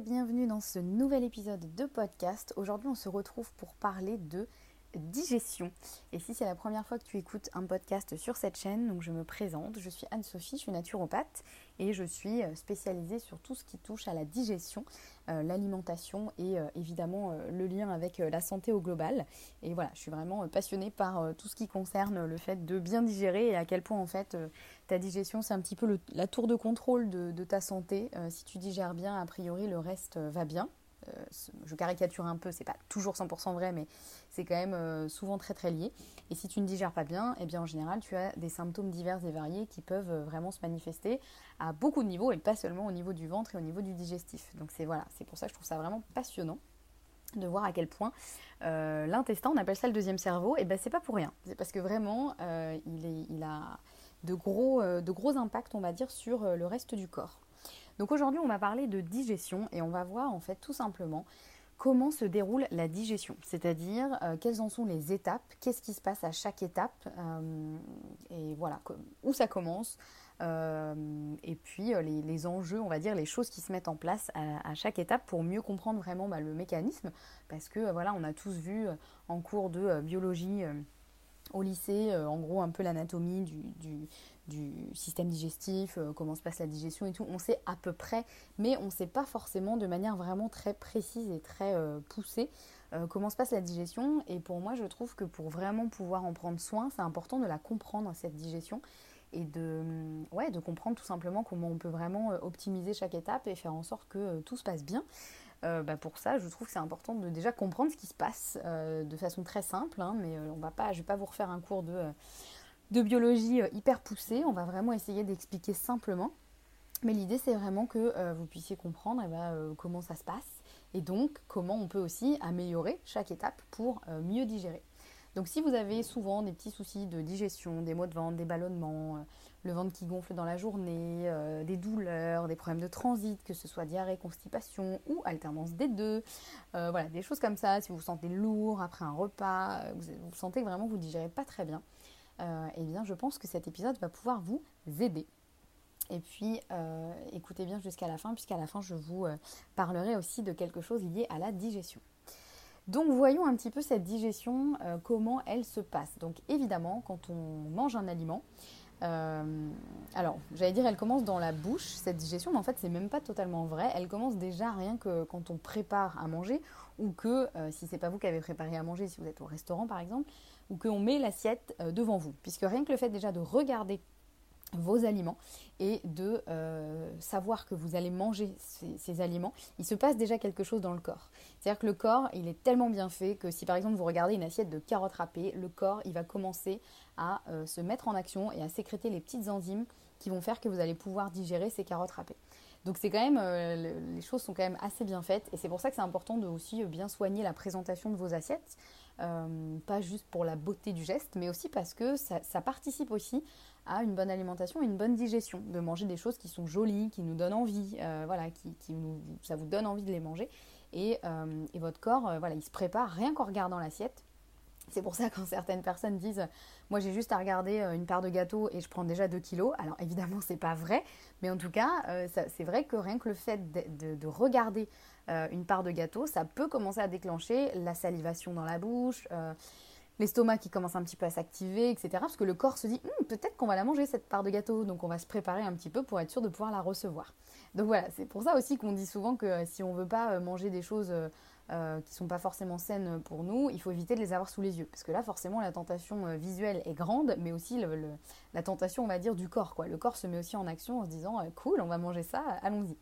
bienvenue dans ce nouvel épisode de podcast. Aujourd'hui on se retrouve pour parler de digestion. Et si c'est la première fois que tu écoutes un podcast sur cette chaîne, donc je me présente, je suis Anne-Sophie, je suis naturopathe et je suis euh, spécialisée sur tout ce qui touche à la digestion, euh, l'alimentation et euh, évidemment le lien avec la santé au global. Et voilà, je suis vraiment passionnée par tout ce qui concerne le fait de bien digérer et à quel point en fait ta digestion c'est un petit peu la tour de contrôle de, de ta santé. si tu digères bien, a priori le reste va bien. Euh, je caricature un peu, c'est pas toujours 100% vrai, mais c'est quand même euh, souvent très très lié. Et si tu ne digères pas bien, eh bien en général, tu as des symptômes divers et variés qui peuvent euh, vraiment se manifester à beaucoup de niveaux et pas seulement au niveau du ventre et au niveau du digestif. Donc c'est voilà, c'est pour ça que je trouve ça vraiment passionnant de voir à quel point l'intestin, on appelle ça le deuxième cerveau, et ben c'est pas pour rien. C'est parce que vraiment, il, a de gros impacts, on va dire, sur le reste du corps. Donc aujourd'hui, on va parler de digestion et on va voir en fait tout simplement comment se déroule la digestion, c'est-à-dire euh, quelles en sont les étapes, qu'est-ce qui se passe à chaque étape, euh, et voilà, où ça commence, euh, et puis les, enjeux, on va dire, les choses qui se mettent en place à, chaque étape pour mieux comprendre vraiment bah, le mécanisme, parce que voilà, on a tous vu en cours de biologie au lycée, en gros, un peu l'anatomie du, du système digestif, euh, comment se passe la digestion et tout. On sait à peu près, mais on ne sait pas forcément de manière vraiment très précise et très euh, poussée euh, comment se passe la digestion. Et pour moi, je trouve que pour vraiment pouvoir en prendre soin, c'est important de la comprendre, cette digestion, et de, ouais, de comprendre tout simplement comment on peut vraiment optimiser chaque étape et faire en sorte que tout se passe bien. Bah pour ça, je trouve que c'est important de déjà comprendre ce qui se passe de façon très simple, hein, mais on va pas, je ne vais pas vous refaire un cours de de biologie euh, hyper poussée. On va vraiment essayer d'expliquer simplement. Mais l'idée, c'est vraiment que euh, vous puissiez comprendre eh ben, euh, comment ça se passe et donc comment on peut aussi améliorer chaque étape pour mieux digérer. Donc si vous avez souvent des petits soucis de digestion, des maux de ventre, des ballonnements, le ventre qui gonfle dans la journée, des douleurs, des problèmes de transit, que ce soit diarrhée, constipation ou alternance des deux, voilà, des choses comme ça, si vous vous sentez lourd après un repas, vous, vous sentez vraiment que vous ne digérez pas très bien, euh, eh bien je pense que cet épisode va pouvoir vous aider. Et puis euh, écoutez bien jusqu'à la fin, puisqu'à la fin je vous euh, parlerai aussi de quelque chose lié à la digestion. Donc voyons un petit peu cette digestion, comment elle se passe. Donc évidemment, quand on mange un aliment, alors j'allais dire elle commence dans la bouche, cette digestion, mais en fait c'est même pas totalement vrai. Elle commence déjà rien que quand on prépare à manger, ou que si c'est pas vous qui avez préparé à manger, si vous êtes au restaurant par exemple, ou qu'on met l'assiette euh, devant vous. Puisque rien que le fait déjà de regarder vos aliments et de euh, savoir que vous allez manger ces, aliments, il se passe déjà quelque chose dans le corps. C'est-à-dire que le corps, il est tellement bien fait que si par exemple vous regardez une assiette de carottes râpées, le corps, il va commencer à euh, se mettre en action et à sécréter les petites enzymes qui vont faire que vous allez pouvoir digérer ces carottes râpées. Donc c'est quand même, les choses sont quand même assez bien faites et c'est pour ça que c'est important de aussi bien soigner la présentation de vos assiettes euh, pas juste pour la beauté du geste, mais aussi parce que ça, participe aussi à une bonne alimentation une bonne digestion, de manger des choses qui sont jolies, qui nous donnent envie, euh, voilà, qui, ça vous donne envie de les manger. Et, euh, votre corps, voilà, il se prépare rien qu'en regardant l'assiette. C'est pour ça quand certaines personnes disent moi j'ai juste à regarder une part de gâteau et je prends déjà 2 kilos. Alors évidemment c'est pas vrai, mais en tout cas c'est vrai que rien que le fait de regarder euh, une part de gâteau, ça peut commencer à déclencher la salivation dans la bouche, euh, l'estomac qui commence un petit peu à s'activer, etc. Parce que le corps se dit hum, peut-être qu'on va la manger cette part de gâteau, donc on va se préparer un petit peu pour être sûr de pouvoir la recevoir. Donc voilà, c'est pour ça aussi qu'on dit souvent que euh, si on ne veut pas manger des choses euh, qui sont pas forcément saines pour nous, il faut éviter de les avoir sous les yeux. Parce que là, forcément, la tentation euh, visuelle est grande, mais aussi la tentation, on va dire, du corps. Le corps se met aussi en action en se disant, euh, cool, on va manger ça, allons-y.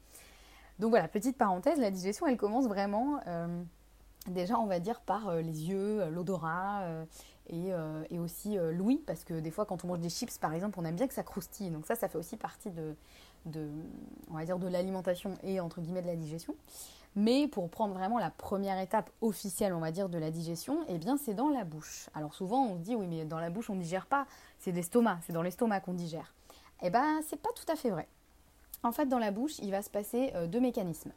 Donc voilà, petite parenthèse, la digestion, elle commence vraiment, déjà, on va dire, par les yeux, l'odorat. Et, et, aussi l'ouïe, parce que des fois quand on mange des chips par exemple, on aime bien que ça croustille. Donc ça, ça fait aussi partie de, de de l'alimentation et entre guillemets de la digestion. Mais pour prendre vraiment la première étape officielle, on va dire, de la digestion, eh bien, c'est dans la bouche. Alors souvent, on se dit, oui, mais dans la bouche, on ne digère pas, c'est l'estomac, c'est dans l'estomac qu'on digère. Eh bien, c'est pas tout à fait vrai. En fait, dans la bouche, il va se passer euh, deux mécanismes.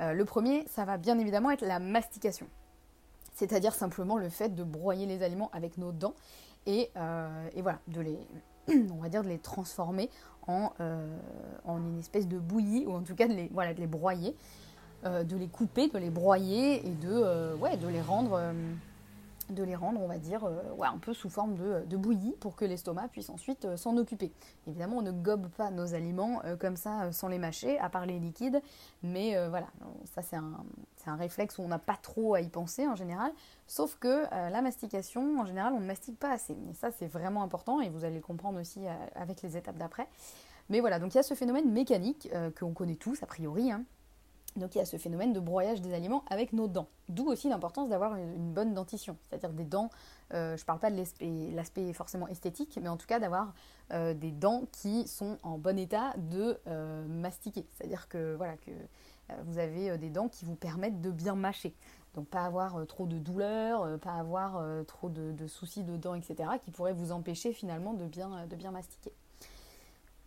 Euh, le premier, ça va bien évidemment être la mastication. C'est-à-dire simplement le fait de broyer les aliments avec nos dents et, euh, voilà, de les, on va dire, de les transformer en, en, une espèce de bouillie, ou en tout cas de les, voilà, de les broyer. Euh, de les couper, de les broyer et de, euh, les rendre, euh, de les rendre, on va dire, ouais, un peu sous forme de, bouillie pour que l'estomac puisse ensuite s'en occuper. Évidemment, on ne gobe pas nos aliments comme ça sans les mâcher, à part les liquides, mais voilà, ça c'est un, réflexe où on n'a pas trop à y penser en général, sauf que la mastication, en général, on ne mastique pas assez. Et ça, c'est vraiment important et vous allez le comprendre aussi avec les étapes d'après. Mais voilà, donc il y a ce phénomène mécanique qu'on connaît tous a priori, hein, donc il y a ce phénomène de broyage des aliments avec nos dents. D'où aussi l'importance d'avoir une, bonne dentition, c'est-à-dire des dents, euh, je ne parle pas de l'aspect forcément esthétique, mais en tout cas d'avoir euh, des dents qui sont en bon état de euh, mastiquer. C'est-à-dire que, voilà, que vous avez des dents qui vous permettent de bien mâcher. Donc pas avoir trop de douleur, pas avoir trop de, de, soucis de dents, etc., qui pourraient vous empêcher finalement de bien, de bien mastiquer.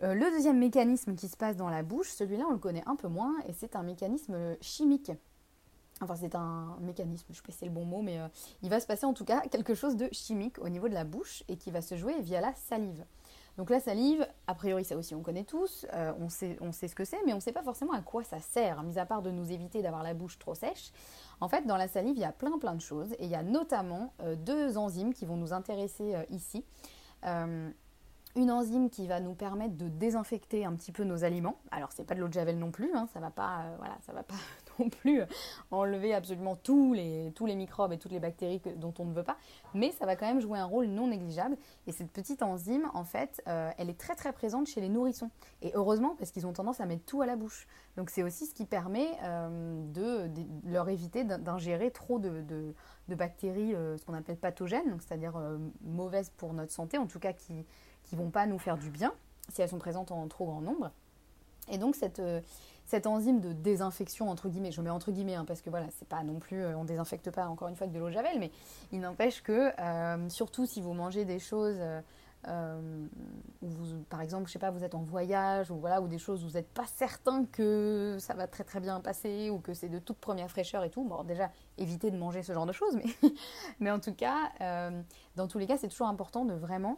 Euh, le deuxième mécanisme qui se passe dans la bouche, celui-là on le connaît un peu moins et c'est un mécanisme chimique. Enfin c'est un mécanisme, je ne sais pas si c'est le bon mot, mais euh, il va se passer en tout cas quelque chose de chimique au niveau de la bouche et qui va se jouer via la salive. Donc la salive, a priori ça aussi on connaît tous, euh, on sait ce que c'est, mais on ne sait pas forcément à quoi ça sert, mis à part de nous éviter d'avoir la bouche trop sèche. En fait dans la salive il y a plein plein de choses et il y a notamment deux enzymes qui vont nous intéresser ici une enzyme qui va nous permettre de désinfecter un petit peu nos aliments. Alors c'est pas de l'eau de javel non plus, hein, ça va pas, euh, va pas non plus enlever absolument tous les, microbes et toutes les bactéries dont on ne veut pas, mais ça va quand même jouer un rôle non négligeable. Et cette petite enzyme, en fait, euh, elle est très très présente chez les nourrissons. Et heureusement parce qu'ils ont tendance à mettre tout à la bouche. Donc c'est aussi ce qui permet euh, de, leur éviter d'ingérer trop de, de, bactéries, ce qu'on appelle pathogènes, c'est-à-dire mauvaises pour notre santé, en tout cas qui qui vont pas nous faire du bien si elles sont présentes en trop grand nombre. Et donc cette, euh, cette enzyme de désinfection, entre guillemets, je mets entre guillemets, hein, parce que voilà, c'est pas non plus, euh, on désinfecte pas encore une fois avec de l'eau javel, mais il n'empêche que, euh, surtout si vous mangez des choses, où vous, par exemple, je sais pas, vous êtes en voyage, ou voilà, ou des choses où vous n'êtes pas certain que ça va très très bien passer, ou que c'est de toute première fraîcheur et tout, bon déjà, évitez de manger ce genre de choses, mais, mais en tout cas, dans tous les cas, c'est toujours important de vraiment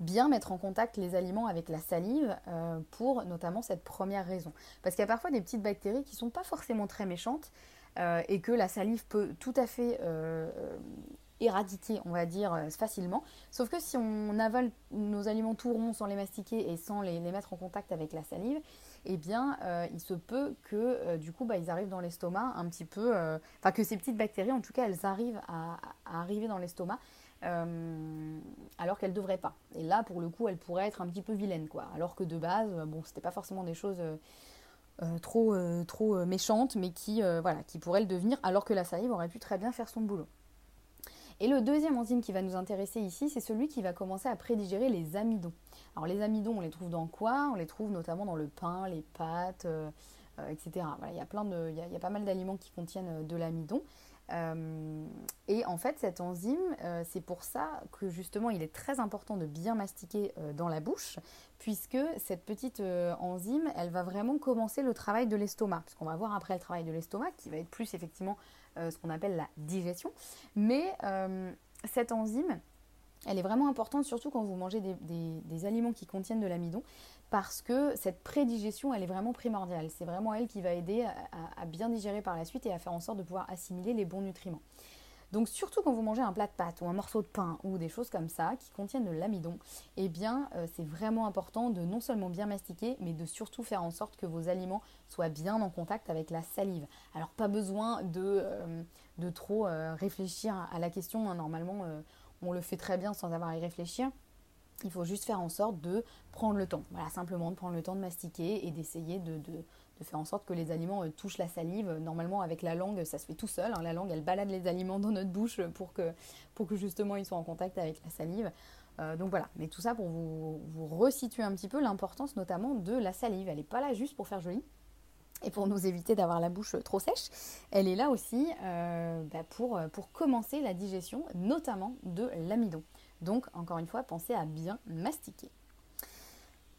bien mettre en contact les aliments avec la salive euh, pour notamment cette première raison. Parce qu'il y a parfois des petites bactéries qui ne sont pas forcément très méchantes euh, et que la salive peut tout à fait euh, éradiquer, on va dire, facilement. Sauf que si on avale nos aliments tout ronds sans les mastiquer et sans les, mettre en contact avec la salive, eh bien, il se peut que du coup, bah, ils arrivent dans l'estomac un petit peu, enfin que ces petites bactéries, en tout cas, elles arrivent à arriver dans l'estomac euh, alors qu'elle devrait pas. Et là, pour le coup, elle pourrait être un petit peu vilaine, quoi. Alors que de base, euh, bon, c'était pas forcément des choses euh, trop, trop méchantes, mais qui, voilà, qui pourraient le devenir, alors que la salive aurait pu très bien faire son boulot. Et le deuxième enzyme qui va nous intéresser ici, c'est celui qui va commencer à prédigérer les amidons. Alors les amidons, on les trouve dans quoi? On les trouve notamment dans le pain, les pâtes, etc. il y a plein de, il y a pas mal d'aliments qui contiennent de l'amidon. Et en fait, cette enzyme, euh, c'est pour ça que justement, il est très important de bien mastiquer euh, dans la bouche, puisque cette petite enzyme, elle va vraiment commencer le travail de l'estomac. Parce qu'on va voir après le travail de l'estomac, qui va être plus effectivement ce qu'on appelle la digestion. Mais cette enzyme, elle est vraiment importante, surtout quand vous mangez des aliments qui contiennent de l'amidon, parce que cette prédigestion, elle est vraiment primordiale. C'est vraiment elle qui va aider à, bien digérer par la suite et à faire en sorte de pouvoir assimiler les bons nutriments. Donc surtout quand vous mangez un plat de pâtes ou un morceau de pain ou des choses comme ça qui contiennent de l'amidon, eh bien euh, c'est vraiment important de non seulement bien mastiquer, mais de surtout faire en sorte que vos aliments soient bien en contact avec la salive. Alors pas besoin de, euh, trop euh, réfléchir à la question, hein. normalement on le fait très bien sans avoir à y réfléchir. Il faut juste faire en sorte de prendre le temps. Voilà, simplement de prendre le temps de mastiquer et d'essayer de, de faire en sorte que les aliments euh, touchent la salive. Normalement, avec la langue, ça se fait tout seul. Hein. La langue, elle balade les aliments dans notre bouche pour que, justement ils soient en contact avec la salive. Euh, donc voilà, mais tout ça pour vous, resituer un petit peu l'importance notamment de la salive. Elle n'est pas là juste pour faire joli et pour nous éviter d'avoir la bouche trop sèche. Elle est là aussi euh, bah, pour, pour commencer la digestion, notamment de l'amidon. Donc encore une fois, pensez à bien mastiquer.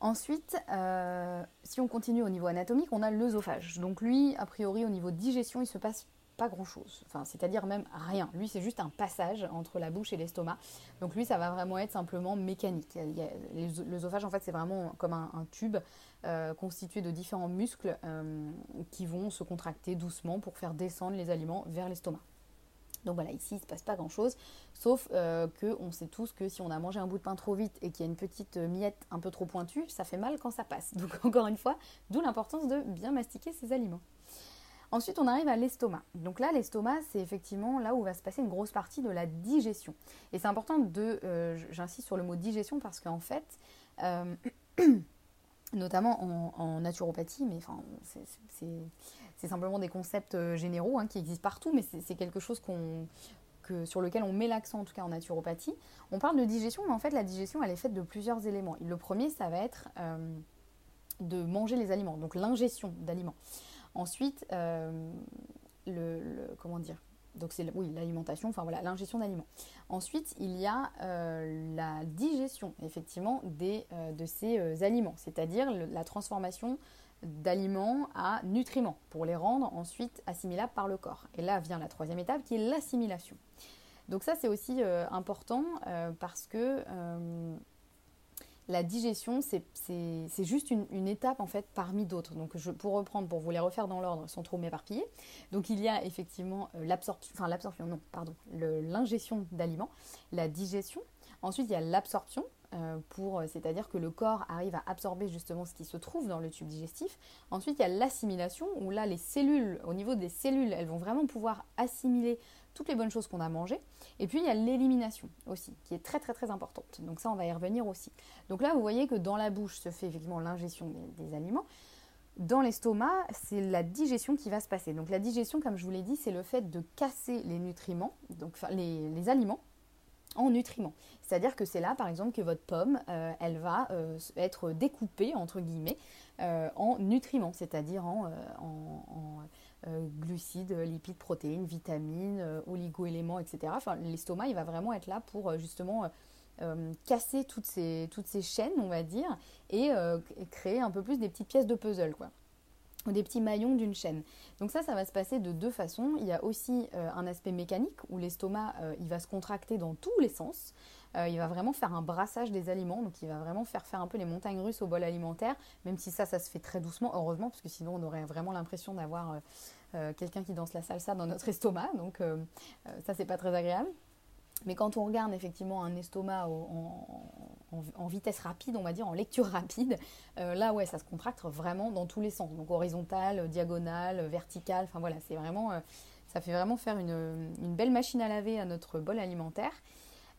Ensuite, euh, si on continue au niveau anatomique, on a l'œsophage. Donc lui, a priori, au niveau digestion, il se passe pas grand-chose. Enfin, c'est-à-dire même rien. Lui, c'est juste un passage entre la bouche et l'estomac. Donc lui, ça va vraiment être simplement mécanique. L'œsophage, en fait, c'est vraiment comme un, tube euh, constitué de différents muscles euh, qui vont se contracter doucement pour faire descendre les aliments vers l'estomac. Donc voilà, ici, il ne se passe pas grand-chose, sauf euh, qu'on sait tous que si on a mangé un bout de pain trop vite et qu'il y a une petite euh, miette un peu trop pointue, ça fait mal quand ça passe. Donc encore une fois, d'où l'importance de bien mastiquer ces aliments. Ensuite, on arrive à l'estomac. Donc là, l'estomac, c'est effectivement là où va se passer une grosse partie de la digestion. Et c'est important de, euh, j'insiste sur le mot digestion parce qu'en fait, notamment en, naturopathie, mais enfin, c'est simplement des concepts euh, généraux hein, qui existent partout, mais c'est quelque chose que, sur lequel on met l'accent en tout cas en naturopathie. On parle de digestion, mais en fait la digestion elle est faite de plusieurs éléments. Le premier, ça va être euh, de manger les aliments, donc l'ingestion d'aliments. Ensuite, euh, le, comment dire donc c'est oui, l'alimentation, enfin voilà, l'ingestion d'aliments. Ensuite, il y a euh, la digestion, effectivement, des, euh, de ces euh, aliments, c'est-à-dire la transformation d'aliments à nutriments pour les rendre ensuite assimilables par le corps. Et là vient la troisième étape qui est l'assimilation. Donc ça c'est aussi important parce que la digestion, c'est juste une, étape en fait parmi d'autres. Donc je, pour reprendre, pour vous les refaire dans l'ordre sans trop m'éparpiller. Donc il y a effectivement euh, l'absorption, enfin l'absorption, non, pardon, l'ingestion d'aliments, la digestion. Ensuite il y a l'absorption, euh, pour, c'est-à-dire que le corps arrive à absorber justement ce qui se trouve dans le tube digestif. Ensuite il y a l'assimilation, où là les cellules, au niveau des cellules, elles vont vraiment pouvoir assimiler toutes les bonnes choses qu'on a mangées. Et puis il y a l'élimination aussi, qui est très très très importante. Donc ça, on va y revenir aussi. Donc là, vous voyez que dans la bouche se fait effectivement l'ingestion des, aliments. Dans l'estomac, c'est la digestion qui va se passer. Donc la digestion, comme je vous l'ai dit, c'est le fait de casser les nutriments, donc les, aliments, en nutriments. C'est-à-dire que c'est là, par exemple, que votre pomme, euh, elle va euh, être découpée, entre guillemets, euh, en nutriments, c'est-à-dire en, euh, glucides, lipides, protéines, vitamines, euh, oligo-éléments, etc. L'estomac, il va vraiment être là pour euh, justement casser toutes ces, chaînes, on va dire, et créer un peu plus des petites pièces de puzzle, quoi des petits maillons d'une chaîne. Donc ça, ça va se passer de deux façons. Il y a aussi un aspect mécanique où l'estomac, va se contracter dans tous les sens. Euh, il va vraiment faire un brassage des aliments, donc il va vraiment faire faire un peu les montagnes russes au bol alimentaire, même si ça, ça se fait très doucement, heureusement, parce que sinon on aurait vraiment l'impression d'avoir euh, euh, quelqu'un qui danse la salsa dans notre estomac, donc ça, c'est pas très agréable. Mais quand on regarde effectivement un estomac en, vitesse rapide, on va dire en lecture rapide, là ouais, ça se contracte vraiment dans tous les sens, donc horizontal, diagonale, vertical, enfin voilà, c'est vraiment, ça fait vraiment faire une, belle machine à laver à notre bol alimentaire.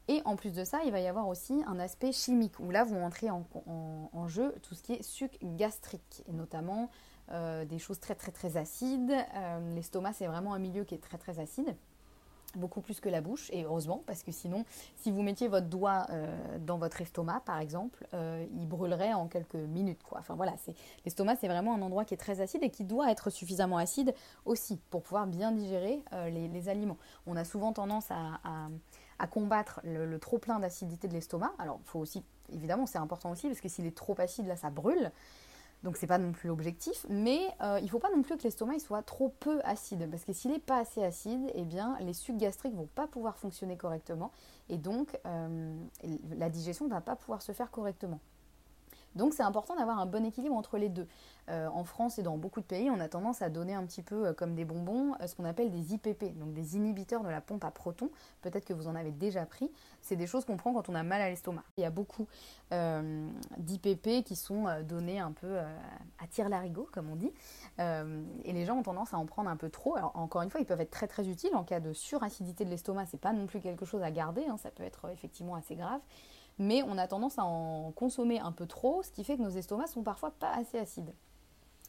Et en plus de ça, il va y avoir aussi un aspect chimique, où là vont entrer en, jeu tout ce qui est suc gastrique, et notamment euh, des choses très très très acides. Euh, l'estomac, c'est vraiment un milieu qui est très très acide, beaucoup plus que la bouche, et heureusement, parce que sinon, si vous mettiez votre doigt euh, dans votre estomac, par exemple, il brûlerait en quelques minutes. Quoi. Enfin voilà, l'estomac, c'est vraiment un endroit qui est très acide et qui doit être suffisamment acide aussi pour pouvoir bien digérer les, aliments. On a souvent tendance à combattre le, trop plein d'acidité de l'estomac. Alors, faut aussi, évidemment, c'est important aussi parce que s'il est trop acide, là, ça brûle. Donc c'est pas non plus l'objectif, mais euh, il faut pas non plus que l'estomac soit trop peu acide, parce que s'il n'est pas assez acide, eh bien les sucs gastriques vont pas pouvoir fonctionner correctement, et donc euh, la digestion ne va pas pouvoir se faire correctement. Donc c'est important d'avoir un bon équilibre entre les deux. Euh, en France et dans beaucoup de pays, on a tendance à donner un petit peu euh, comme des bonbons euh, ce qu'on appelle des IPP, donc des inhibiteurs de la pompe à protons. Peut-être que vous en avez déjà pris. C'est des choses qu'on prend quand on a mal à l'estomac. Il y a beaucoup d'IPP qui sont donnés un peu à tire larigot, comme on dit. et les gens ont tendance à en prendre un peu trop. Encore une fois, ils peuvent être très très utiles en cas de suracidité de l'estomac. C'est pas non plus quelque chose à garder. Hein. ça peut être effectivement assez grave mais on a tendance à en consommer un peu trop, ce qui fait que nos estomacs sont parfois pas assez acides.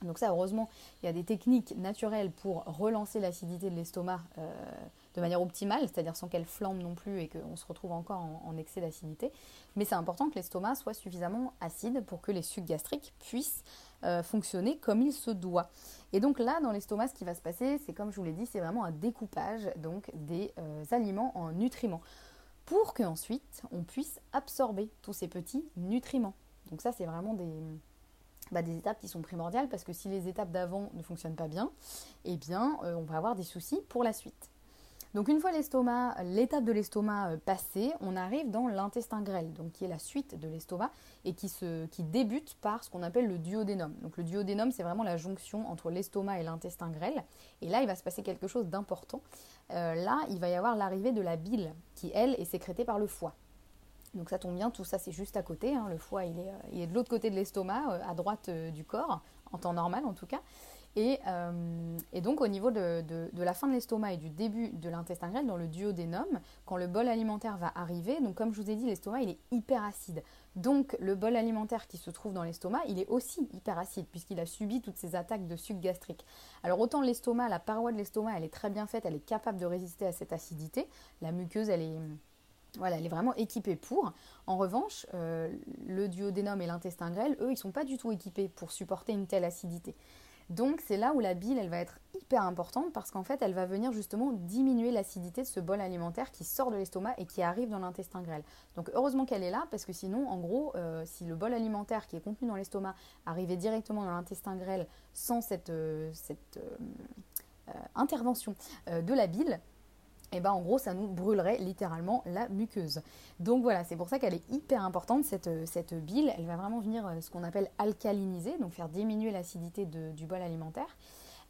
Donc ça, heureusement, il y a des techniques naturelles pour relancer l'acidité de l'estomac euh, de manière optimale, c'est-à-dire sans qu'elle flambe non plus et qu'on se retrouve encore en, excès d'acidité. Mais c'est important que l'estomac soit suffisamment acide pour que les sucs gastriques puissent euh, fonctionner comme il se doit. Et donc là, dans l'estomac, ce qui va se passer, c'est comme je vous l'ai dit, c'est vraiment un découpage donc des euh, aliments en nutriments pour qu'ensuite on puisse absorber tous ces petits nutriments. Donc ça, c'est vraiment des, bah, des étapes qui sont primordiales parce que si les étapes d'avant ne fonctionnent pas bien, eh bien, euh, on va avoir des soucis pour la suite. Donc une fois l'étape de l'estomac euh, passée, on arrive dans l'intestin grêle, donc qui est la suite de l'estomac et qui, débute par ce qu'on appelle le duodénum. Donc le duodénum, c'est vraiment la jonction entre l'estomac et l'intestin grêle. Et là, il va se passer quelque chose d'important. Euh, là, il va y avoir l'arrivée de la bile qui, elle, est sécrétée par le foie. Donc ça tombe bien, tout ça c'est juste à côté. Hein. Le foie, euh, il est de l'autre côté de l'estomac, à droite du corps, en temps normal en tout cas. Euh, et, donc au niveau de, la fin de l'estomac et du début de l'intestin grêle, dans le duodénum, quand le bol alimentaire va arriver, donc comme je vous ai dit, l'estomac il est hyper acide. Donc le bol alimentaire qui se trouve dans l'estomac, il est aussi hyper acide puisqu'il a subi toutes ces attaques de sucre gastrique. Alors autant l'estomac, la paroi de l'estomac, elle est très bien faite, elle est capable de résister à cette acidité. La muqueuse, elle est voilà, elle est vraiment équipée pour. En revanche, euh, le duodénum et l'intestin grêle, eux, ils ne sont pas du tout équipés pour supporter une telle acidité. Donc c'est là où la bile, elle va être hyper importante parce qu'en fait, elle va venir justement diminuer l'acidité de ce bol alimentaire qui sort de l'estomac et qui arrive dans l'intestin grêle. Donc heureusement qu'elle est là parce que sinon, en gros, euh, si le bol alimentaire qui est contenu dans l'estomac arrivait directement dans l'intestin grêle sans cette, euh, euh, intervention de la bile, et eh ben en gros ça nous brûlerait littéralement la muqueuse. Donc voilà, c'est pour ça qu'elle est hyper importante cette, cette bile, elle va vraiment venir euh, ce qu'on appelle alcaliniser, donc faire diminuer l'acidité du bol alimentaire.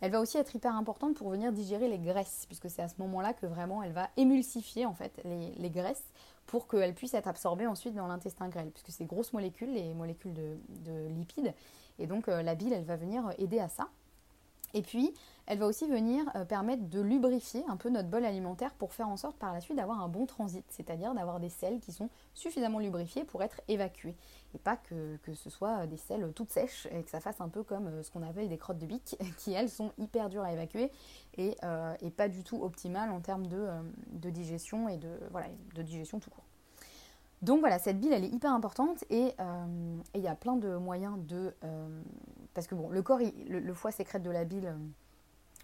Elle va aussi être hyper importante pour venir digérer les graisses, puisque c'est à ce moment-là que vraiment elle va émulsifier en fait les, graisses pour qu'elles puissent être absorbées ensuite dans l'intestin grêle, puisque c'est grosses molécules, les molécules de, lipides, et donc euh, la bile elle va venir aider à ça. Et puis, elle va aussi venir euh, permettre de lubrifier un peu notre bol alimentaire pour faire en sorte par la suite d'avoir un bon transit, c'est-à-dire d'avoir des selles qui sont suffisamment lubrifiées pour être évacuées. Et pas que, ce soit des selles toutes sèches et que ça fasse un peu comme euh, ce qu'on appelle des crottes de bique, qui elles sont hyper dures à évacuer et, euh, pas du tout optimales en termes de, digestion et de, digestion tout court. Donc voilà, cette bile, elle est hyper importante et il y a plein de moyens de... parce que bon, le corps, le, foie sécrète de la bile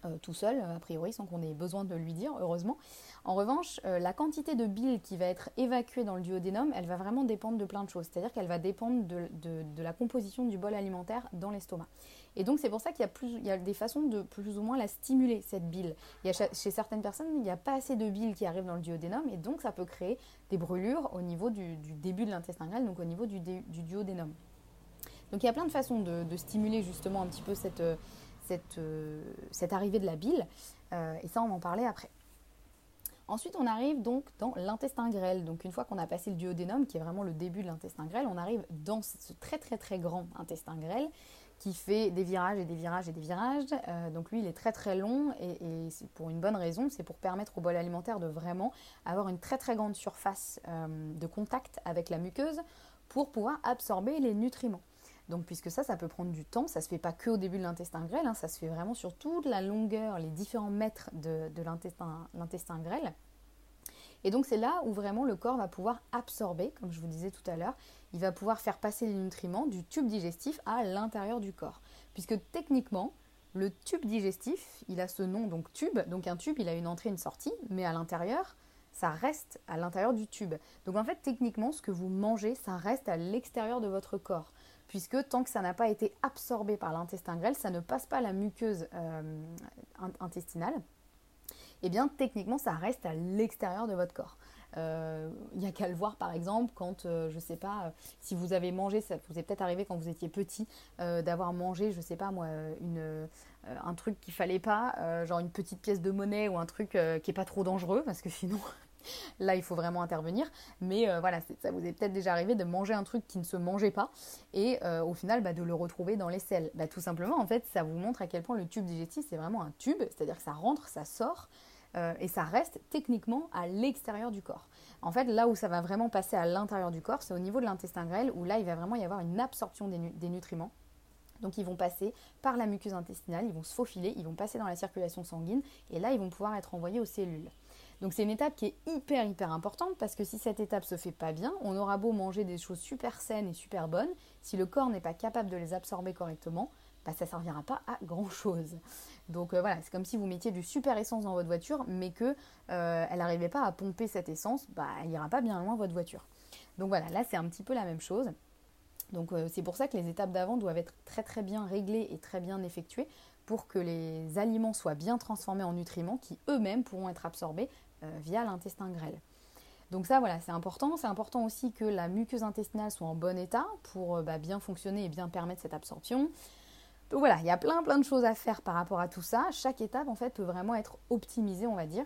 euh, tout seul, a priori, sans qu'on ait besoin de lui dire, heureusement. En revanche, euh, la quantité de bile qui va être évacuée dans le duodénum, elle va vraiment dépendre de plein de choses. C'est-à-dire qu'elle va dépendre de, la composition du bol alimentaire dans l'estomac. Et donc, c'est pour ça qu'il y, a des façons de plus ou moins la stimuler, cette bile. Il y a, chez certaines personnes, il n'y a pas assez de bile qui arrive dans le duodénum, et donc ça peut créer des brûlures au niveau du, début de l'intestin grêle, donc au niveau du, duodénum. Donc, il y a plein de façons de, de stimuler justement un petit peu cette euh, cette, arrivée de la bile. Euh, et ça, on en parler après. Ensuite, on arrive donc dans l'intestin grêle. Donc, une fois qu'on a passé le duodénum, qui est vraiment le début de l'intestin grêle, on arrive dans ce très très très grand intestin grêle qui fait des virages et des virages et des virages. Euh, donc, lui, il est très très long et, pour une bonne raison c'est pour permettre au bol alimentaire de vraiment avoir une très très grande surface de contact avec la muqueuse pour pouvoir absorber les nutriments. Donc puisque ça, ça peut prendre du temps, ça se fait pas que au début de l'intestin grêle, hein, ça se fait vraiment sur toute la longueur, les différents mètres de, l'intestin grêle. Et donc c'est là où vraiment le corps va pouvoir absorber, comme je vous disais tout à l'heure, il va pouvoir faire passer les nutriments du tube digestif à l'intérieur du corps. Puisque techniquement, le tube digestif, il a ce nom donc tube, donc un tube il a une entrée et une sortie, mais à l'intérieur, ça reste à l'intérieur du tube. Donc en fait techniquement ce que vous mangez, ça reste à l'extérieur de votre corps puisque tant que ça n'a pas été absorbé par l'intestin grêle, ça ne passe pas la muqueuse euh, intestinale, eh bien techniquement ça reste à l'extérieur de votre corps. Il n'y a qu'à le voir par exemple quand, je ne sais pas, si vous avez mangé, ça vous est peut-être arrivé quand vous étiez petit, d'avoir mangé, je ne sais pas moi, un truc qu'il fallait pas, genre une petite pièce de monnaie ou un truc qui n'est pas trop dangereux, parce que sinon Là, il faut vraiment intervenir. Mais euh, voilà, ça vous est peut-être déjà arrivé de manger un truc qui ne se mangeait pas et euh, au final bah, de le retrouver dans les selles. Bah, tout simplement, en fait, ça vous montre à quel point le tube digestif, c'est vraiment un tube, c'est-à-dire que ça rentre, ça sort. Euh, et ça reste techniquement à l'extérieur du corps. En fait, là où ça va vraiment passer à l'intérieur du corps, c'est au niveau de l'intestin grêle, où là, il va vraiment y avoir une absorption des nutriments. Donc ils vont passer par la muqueuse intestinale, ils vont se faufiler, ils vont passer dans la circulation sanguine, et là, ils vont pouvoir être envoyés aux cellules. Donc c'est une étape qui est hyper hyper importante parce que si cette étape se fait pas bien, on aura beau manger des choses super saines et super bonnes, si le corps n'est pas capable de les absorber correctement, bah, ça ne servira pas à grand chose. Donc euh, voilà, c'est comme si vous mettiez du super essence dans votre voiture, mais que euh, elle n'arrivait pas à pomper cette essence, bah, elle n'ira pas bien loin votre voiture. Donc voilà, là c'est un petit peu la même chose. Donc euh, c'est pour ça que les étapes d'avant doivent être très très bien réglées et très bien effectuées pour que les aliments soient bien transformés en nutriments qui eux-mêmes pourront être absorbés via l'intestin grêle. Donc ça, voilà, c'est important. C'est important aussi que la muqueuse intestinale soit en bon état pour euh, bah, bien fonctionner et bien permettre cette absorption. Donc voilà, il y a plein plein de choses à faire par rapport à tout ça. Chaque étape, en fait, peut vraiment être optimisée, on va dire.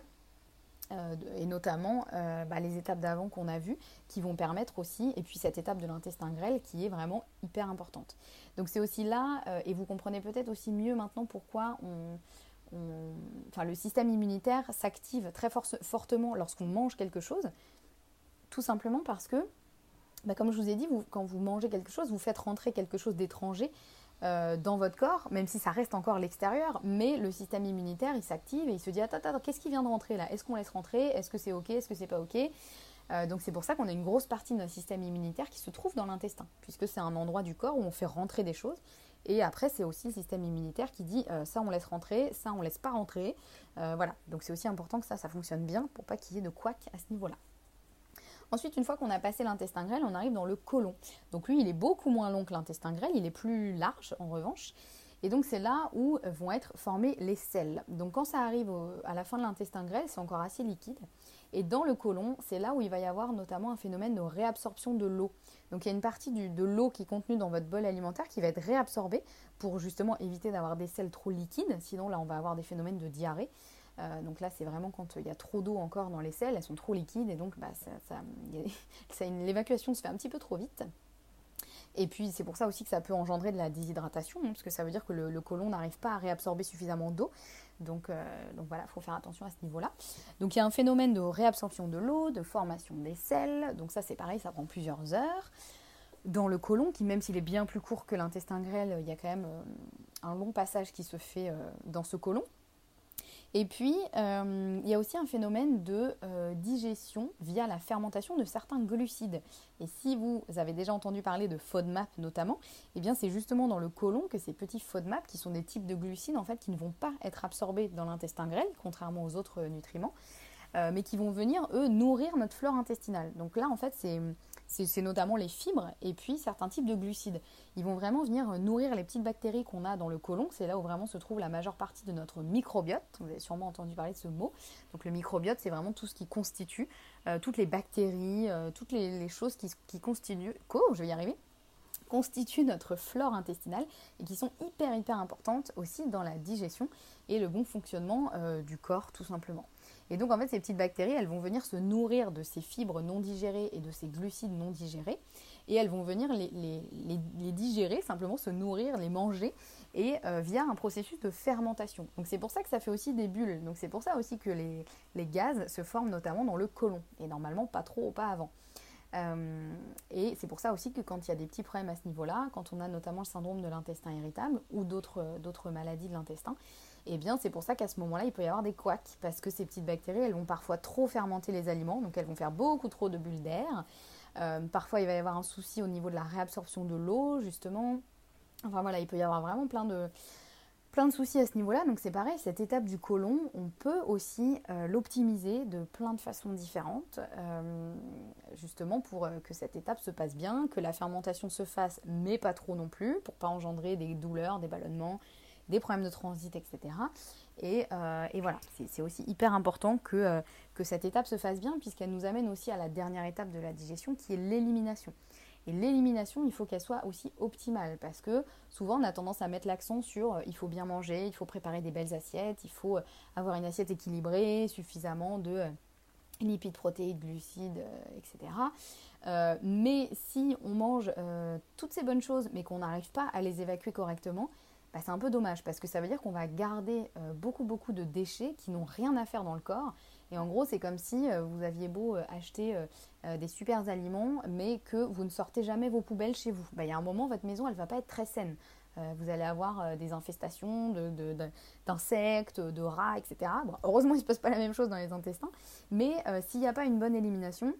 Euh, et notamment bah, les étapes d'avant qu'on a vues, qui vont permettre aussi, et puis cette étape de l'intestin grêle qui est vraiment hyper importante. Donc c'est aussi là, et vous comprenez peut-être aussi mieux maintenant pourquoi on, le système immunitaire s'active très fortement lorsqu'on mange quelque chose, tout simplement parce que, bah, comme je vous ai dit, quand vous mangez quelque chose, vous faites rentrer quelque chose d'étranger euh, dans votre corps, même si ça reste encore l'extérieur, mais le système immunitaire, il s'active et il se dit, attends, attends, qu'est-ce qui vient de rentrer là? Est-ce qu'on laisse rentrer? Est-ce que c'est OK? Est-ce que c'est pas OK? Euh, donc c'est pour ça qu'on a une grosse partie de notre système immunitaire qui se trouve dans l'intestin, puisque c'est un endroit du corps où on fait rentrer des choses. Et après, c'est aussi le système immunitaire qui dit euh, ça on laisse rentrer, ça on laisse pas rentrer. Euh, voilà, donc c'est aussi important que ça, ça fonctionne bien pour pas qu'il y ait de couac à ce niveau-là. Ensuite, une fois qu'on a passé l'intestin grêle, on arrive dans le côlon. Donc lui, il est beaucoup moins long que l'intestin grêle, il est plus large en revanche. Et donc c'est là où vont être formées les selles. Donc quand ça arrive à la fin de l'intestin grêle, c'est encore assez liquide. Et dans le côlon, c'est là où il va y avoir notamment un phénomène de réabsorption de l'eau. Donc il y a une partie de l'eau qui est contenue dans votre bol alimentaire qui va être réabsorbée pour justement éviter d'avoir des selles trop liquides. Sinon là on va avoir des phénomènes de diarrhée. Euh, donc là c'est vraiment quand il y a trop d'eau encore dans les selles, elles sont trop liquides et donc bah, l'évacuation se fait un petit peu trop vite. Et puis c'est pour ça aussi que ça peut engendrer de la déshydratation, hein, parce que ça veut dire que le, le côlon n'arrive pas à réabsorber suffisamment d'eau. Donc, euh, voilà, il faut faire attention à ce niveau-là. Donc il y a un phénomène de réabsorption de l'eau, de formation des selles. Donc ça c'est pareil, ça prend plusieurs heures. Dans le côlon, qui même s'il est bien plus court que l'intestin grêle, il y a quand même euh, un long passage qui se fait euh, dans ce côlon. Et puis, euh, il y a aussi un phénomène de euh, digestion via la fermentation de certains glucides. Et si vous avez déjà entendu parler de FODMAP notamment, eh bien c'est justement dans le côlon que ces petits FODMAP, qui sont des types de glucides en fait qui ne vont pas être absorbés dans l'intestin grêle, contrairement aux autres nutriments, euh, mais qui vont venir eux nourrir notre flore intestinale. Donc là en fait c'est c'est notamment les fibres et puis certains types de glucides. Ils vont vraiment venir nourrir les petites bactéries qu'on a dans le côlon. C'est là où vraiment se trouve la majeure partie de notre microbiote. Vous avez sûrement entendu parler de ce mot. Donc le microbiote, c'est vraiment tout ce qui constitue, euh, toutes les bactéries, euh, toutes les, choses qui, constituent... Je vais arriver constituent notre flore intestinale et qui sont hyper hyper importantes aussi dans la digestion et le bon fonctionnement euh, du corps tout simplement. Et donc en fait ces petites bactéries, elles vont venir se nourrir de ces fibres non digérées et de ces glucides non digérés et elles vont venir les, digérer, simplement se nourrir, les manger et euh, via un processus de fermentation. Donc c'est pour ça que ça fait aussi des bulles. Donc c'est pour ça aussi que les, gaz se forment notamment dans le côlon et normalement pas trop pas avant. Euh, et c'est pour ça aussi que quand il y a des petits problèmes à ce niveau-là, quand on a notamment le syndrome de l'intestin irritable ou d'autres maladies de l'intestin, eh bien c'est pour ça qu'à ce moment-là, il peut y avoir des couacs, parce que ces petites bactéries, elles vont parfois trop fermenter les aliments, donc elles vont faire beaucoup trop de bulles d'air. Euh, parfois, il va y avoir un souci au niveau de la réabsorption de l'eau, justement. Enfin voilà, il peut y avoir vraiment plein de, soucis à ce niveau-là. Donc c'est pareil, cette étape du côlon, on peut aussi euh, l'optimiser de plein de façons différentes, euh, justement pour que cette étape se passe bien, que la fermentation se fasse, mais pas trop non plus, pour pas engendrer des douleurs, des ballonnements, des problèmes de transit, etc. Et, et voilà, c'est aussi hyper important que, que cette étape se fasse bien puisqu'elle nous amène aussi à la dernière étape de la digestion qui est l'élimination. Et l'élimination, il faut qu'elle soit aussi optimale parce que souvent on a tendance à mettre l'accent sur il faut bien manger, il faut préparer des belles assiettes, il faut avoir une assiette équilibrée, suffisamment de lipides, protéines, glucides, etc. Euh, mais si on mange euh, toutes ces bonnes choses, mais qu'on n'arrive pas à les évacuer correctement, bah, c'est un peu dommage parce que ça veut dire qu'on va garder euh, beaucoup beaucoup de déchets qui n'ont rien à faire dans le corps. Et en gros, c'est comme si vous aviez beau acheter des super aliments, mais que vous ne sortez jamais vos poubelles chez vous. Bah, il y a un moment, votre maison, elle ne va pas être très saine. vous allez avoir des infestations d'insectes, de, de, rats, etc. heureusement, il ne se passe pas la même chose dans les intestins, mais s'il n'y a pas une bonne élimination,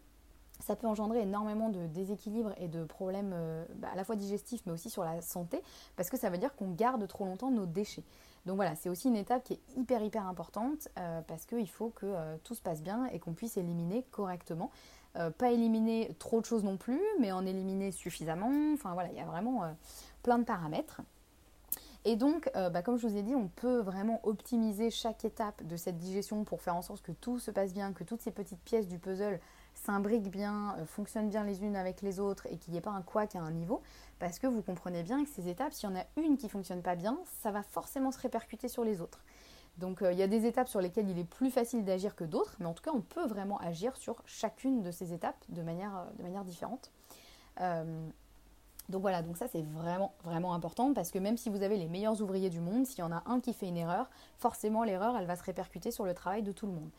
ça peut engendrer énormément de déséquilibres et de problèmes euh, bah, à la fois digestifs mais aussi sur la santé parce que ça veut dire qu'on garde trop longtemps nos déchets. Donc voilà, c'est aussi une étape qui est hyper hyper importante euh, parce qu'il faut que euh, tout se passe bien et qu'on puisse éliminer correctement. pas éliminer trop de choses non plus, mais en éliminer suffisamment. Enfin voilà, il y a vraiment plein de paramètres. Et donc, bah, comme je vous ai dit, on peut vraiment optimiser chaque étape de cette digestion pour faire en sorte que tout se passe bien, que toutes ces petites pièces du puzzle s'imbriquent bien, euh, fonctionnent bien les unes avec les autres et qu'il n'y ait pas un couac à un niveau, parce que vous comprenez bien que ces étapes, s'il y en a une qui ne fonctionne pas bien, ça va forcément se répercuter sur les autres. Donc euh, il y a des étapes sur lesquelles il est plus facile d'agir que d'autres, mais en tout cas on peut vraiment agir sur chacune de ces étapes de manière, euh, de manière différente. donc voilà, donc ça c'est vraiment vraiment important parce que même si vous avez les meilleurs ouvriers du monde, s'il y en a un qui fait une erreur, forcément l'erreur elle va se répercuter sur le travail de tout le monde.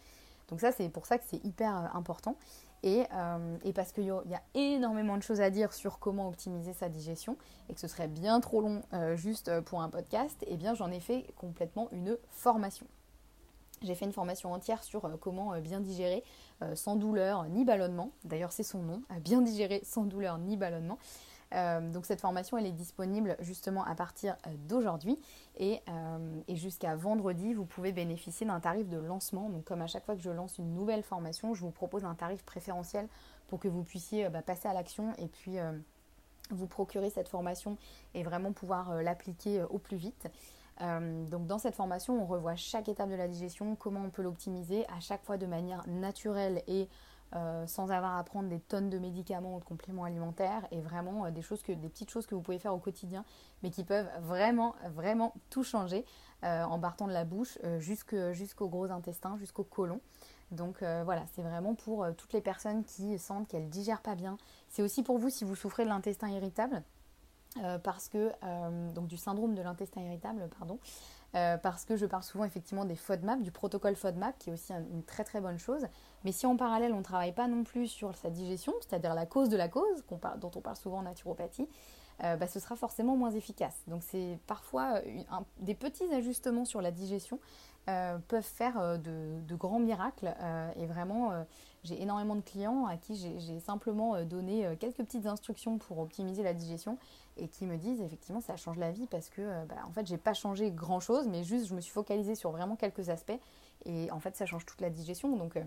Donc ça c'est pour ça que c'est hyper important. Euh, et, parce qu'il y, a énormément de choses à dire sur comment optimiser sa digestion et que ce serait bien trop long euh, juste pour un podcast, eh bien j'en ai fait complètement une formation. J'ai fait une formation entière sur euh, comment bien digérer sans douleur ni ballonnement. D'ailleurs c'est son nom, bien digérer sans douleur ni ballonnement. Euh, donc cette formation, elle est disponible justement à partir euh, d'aujourd'hui et, euh, et jusqu'à vendredi, vous pouvez bénéficier d'un tarif de lancement. Donc comme à chaque fois que je lance une nouvelle formation, je vous propose un tarif préférentiel pour que vous puissiez bah, passer à l'action et puis vous procurer cette formation et vraiment pouvoir l'appliquer au plus vite. donc dans cette formation, on revoit chaque étape de la digestion, comment on peut l'optimiser à chaque fois de manière naturelle et euh, sans avoir à prendre des tonnes de médicaments ou de compléments alimentaires et vraiment euh, des choses que des petites choses que vous pouvez faire au quotidien mais qui peuvent vraiment vraiment tout changer euh, en partant de la bouche jusqu'au gros intestin jusqu'au côlon donc voilà c'est vraiment pour toutes les personnes qui sentent qu'elles digèrent pas bien. C'est aussi pour vous si vous souffrez de l'intestin irritable parce que donc du syndrome de l'intestin irritable pardon euh, parce que je parle souvent effectivement des FODMAP, du protocole FODMAP, qui est aussi une très très bonne chose. Mais si en parallèle on ne travaille pas non plus sur sa digestion, c'est-à-dire la cause de la cause, dont on parle souvent en naturopathie, euh, bah, ce sera forcément moins efficace. Donc c'est parfois des petits ajustements sur la digestion euh, peuvent faire de, grands miracles. et vraiment, j'ai énormément de clients à qui j'ai simplement donné quelques petites instructions pour optimiser la digestion et qui me disent effectivement ça change la vie parce que euh, bah, en fait j'ai pas changé grand chose mais juste je me suis focalisée sur vraiment quelques aspects et en fait ça change toute la digestion donc euh,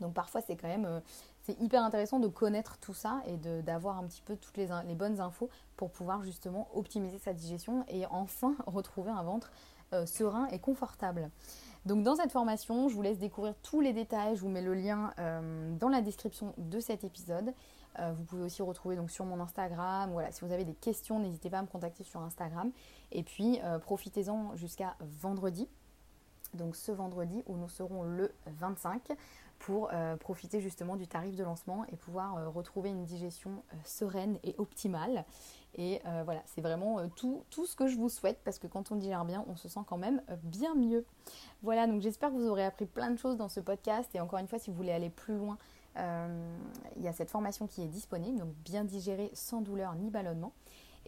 donc parfois c'est quand même euh, c'est hyper intéressant de connaître tout ça et d'avoir un petit peu toutes les, les, bonnes infos pour pouvoir justement optimiser sa digestion et enfin retrouver un ventre serein et confortable. Donc dans cette formation, je vous laisse découvrir tous les détails, je vous mets le lien dans la description de cet épisode. Euh, vous pouvez aussi retrouver donc sur mon Instagram. Voilà, si vous avez des questions, n'hésitez pas à me contacter sur Instagram. Et puis euh, profitez-en jusqu'à vendredi. Donc ce vendredi où nous serons le 25 pour euh, profiter justement du tarif de lancement et pouvoir retrouver une digestion sereine et optimale. Et voilà, c'est vraiment tout, tout, ce que je vous souhaite parce que quand on digère bien, on se sent quand même bien mieux. Voilà, donc j'espère que vous aurez appris plein de choses dans ce podcast. Et encore une fois, si vous voulez aller plus loin, il y a cette formation qui est disponible, donc bien digérer sans douleur ni ballonnement.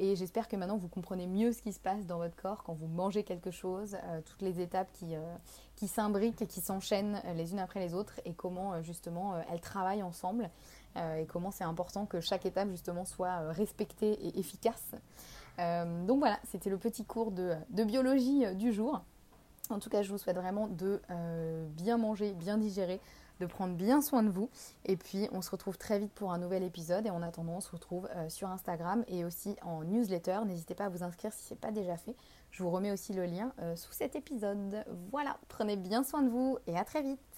Et j'espère que maintenant vous comprenez mieux ce qui se passe dans votre corps quand vous mangez quelque chose, euh, toutes les étapes qui, euh, qui s'imbriquent et qui s'enchaînent les unes après les autres et comment justement elles travaillent ensemble et comment c'est important que chaque étape justement soit respectée et efficace. donc voilà, c'était le petit cours de, de, biologie du jour. En tout cas, je vous souhaite vraiment de bien manger, bien digérer, de prendre bien soin de vous. Et puis, on se retrouve très vite pour un nouvel épisode. Et en attendant, on se retrouve euh, sur Instagram et aussi en newsletter. N'hésitez pas à vous inscrire si ce n'est pas déjà fait. Je vous remets aussi le lien euh, sous cet épisode. Voilà, prenez bien soin de vous et à très vite.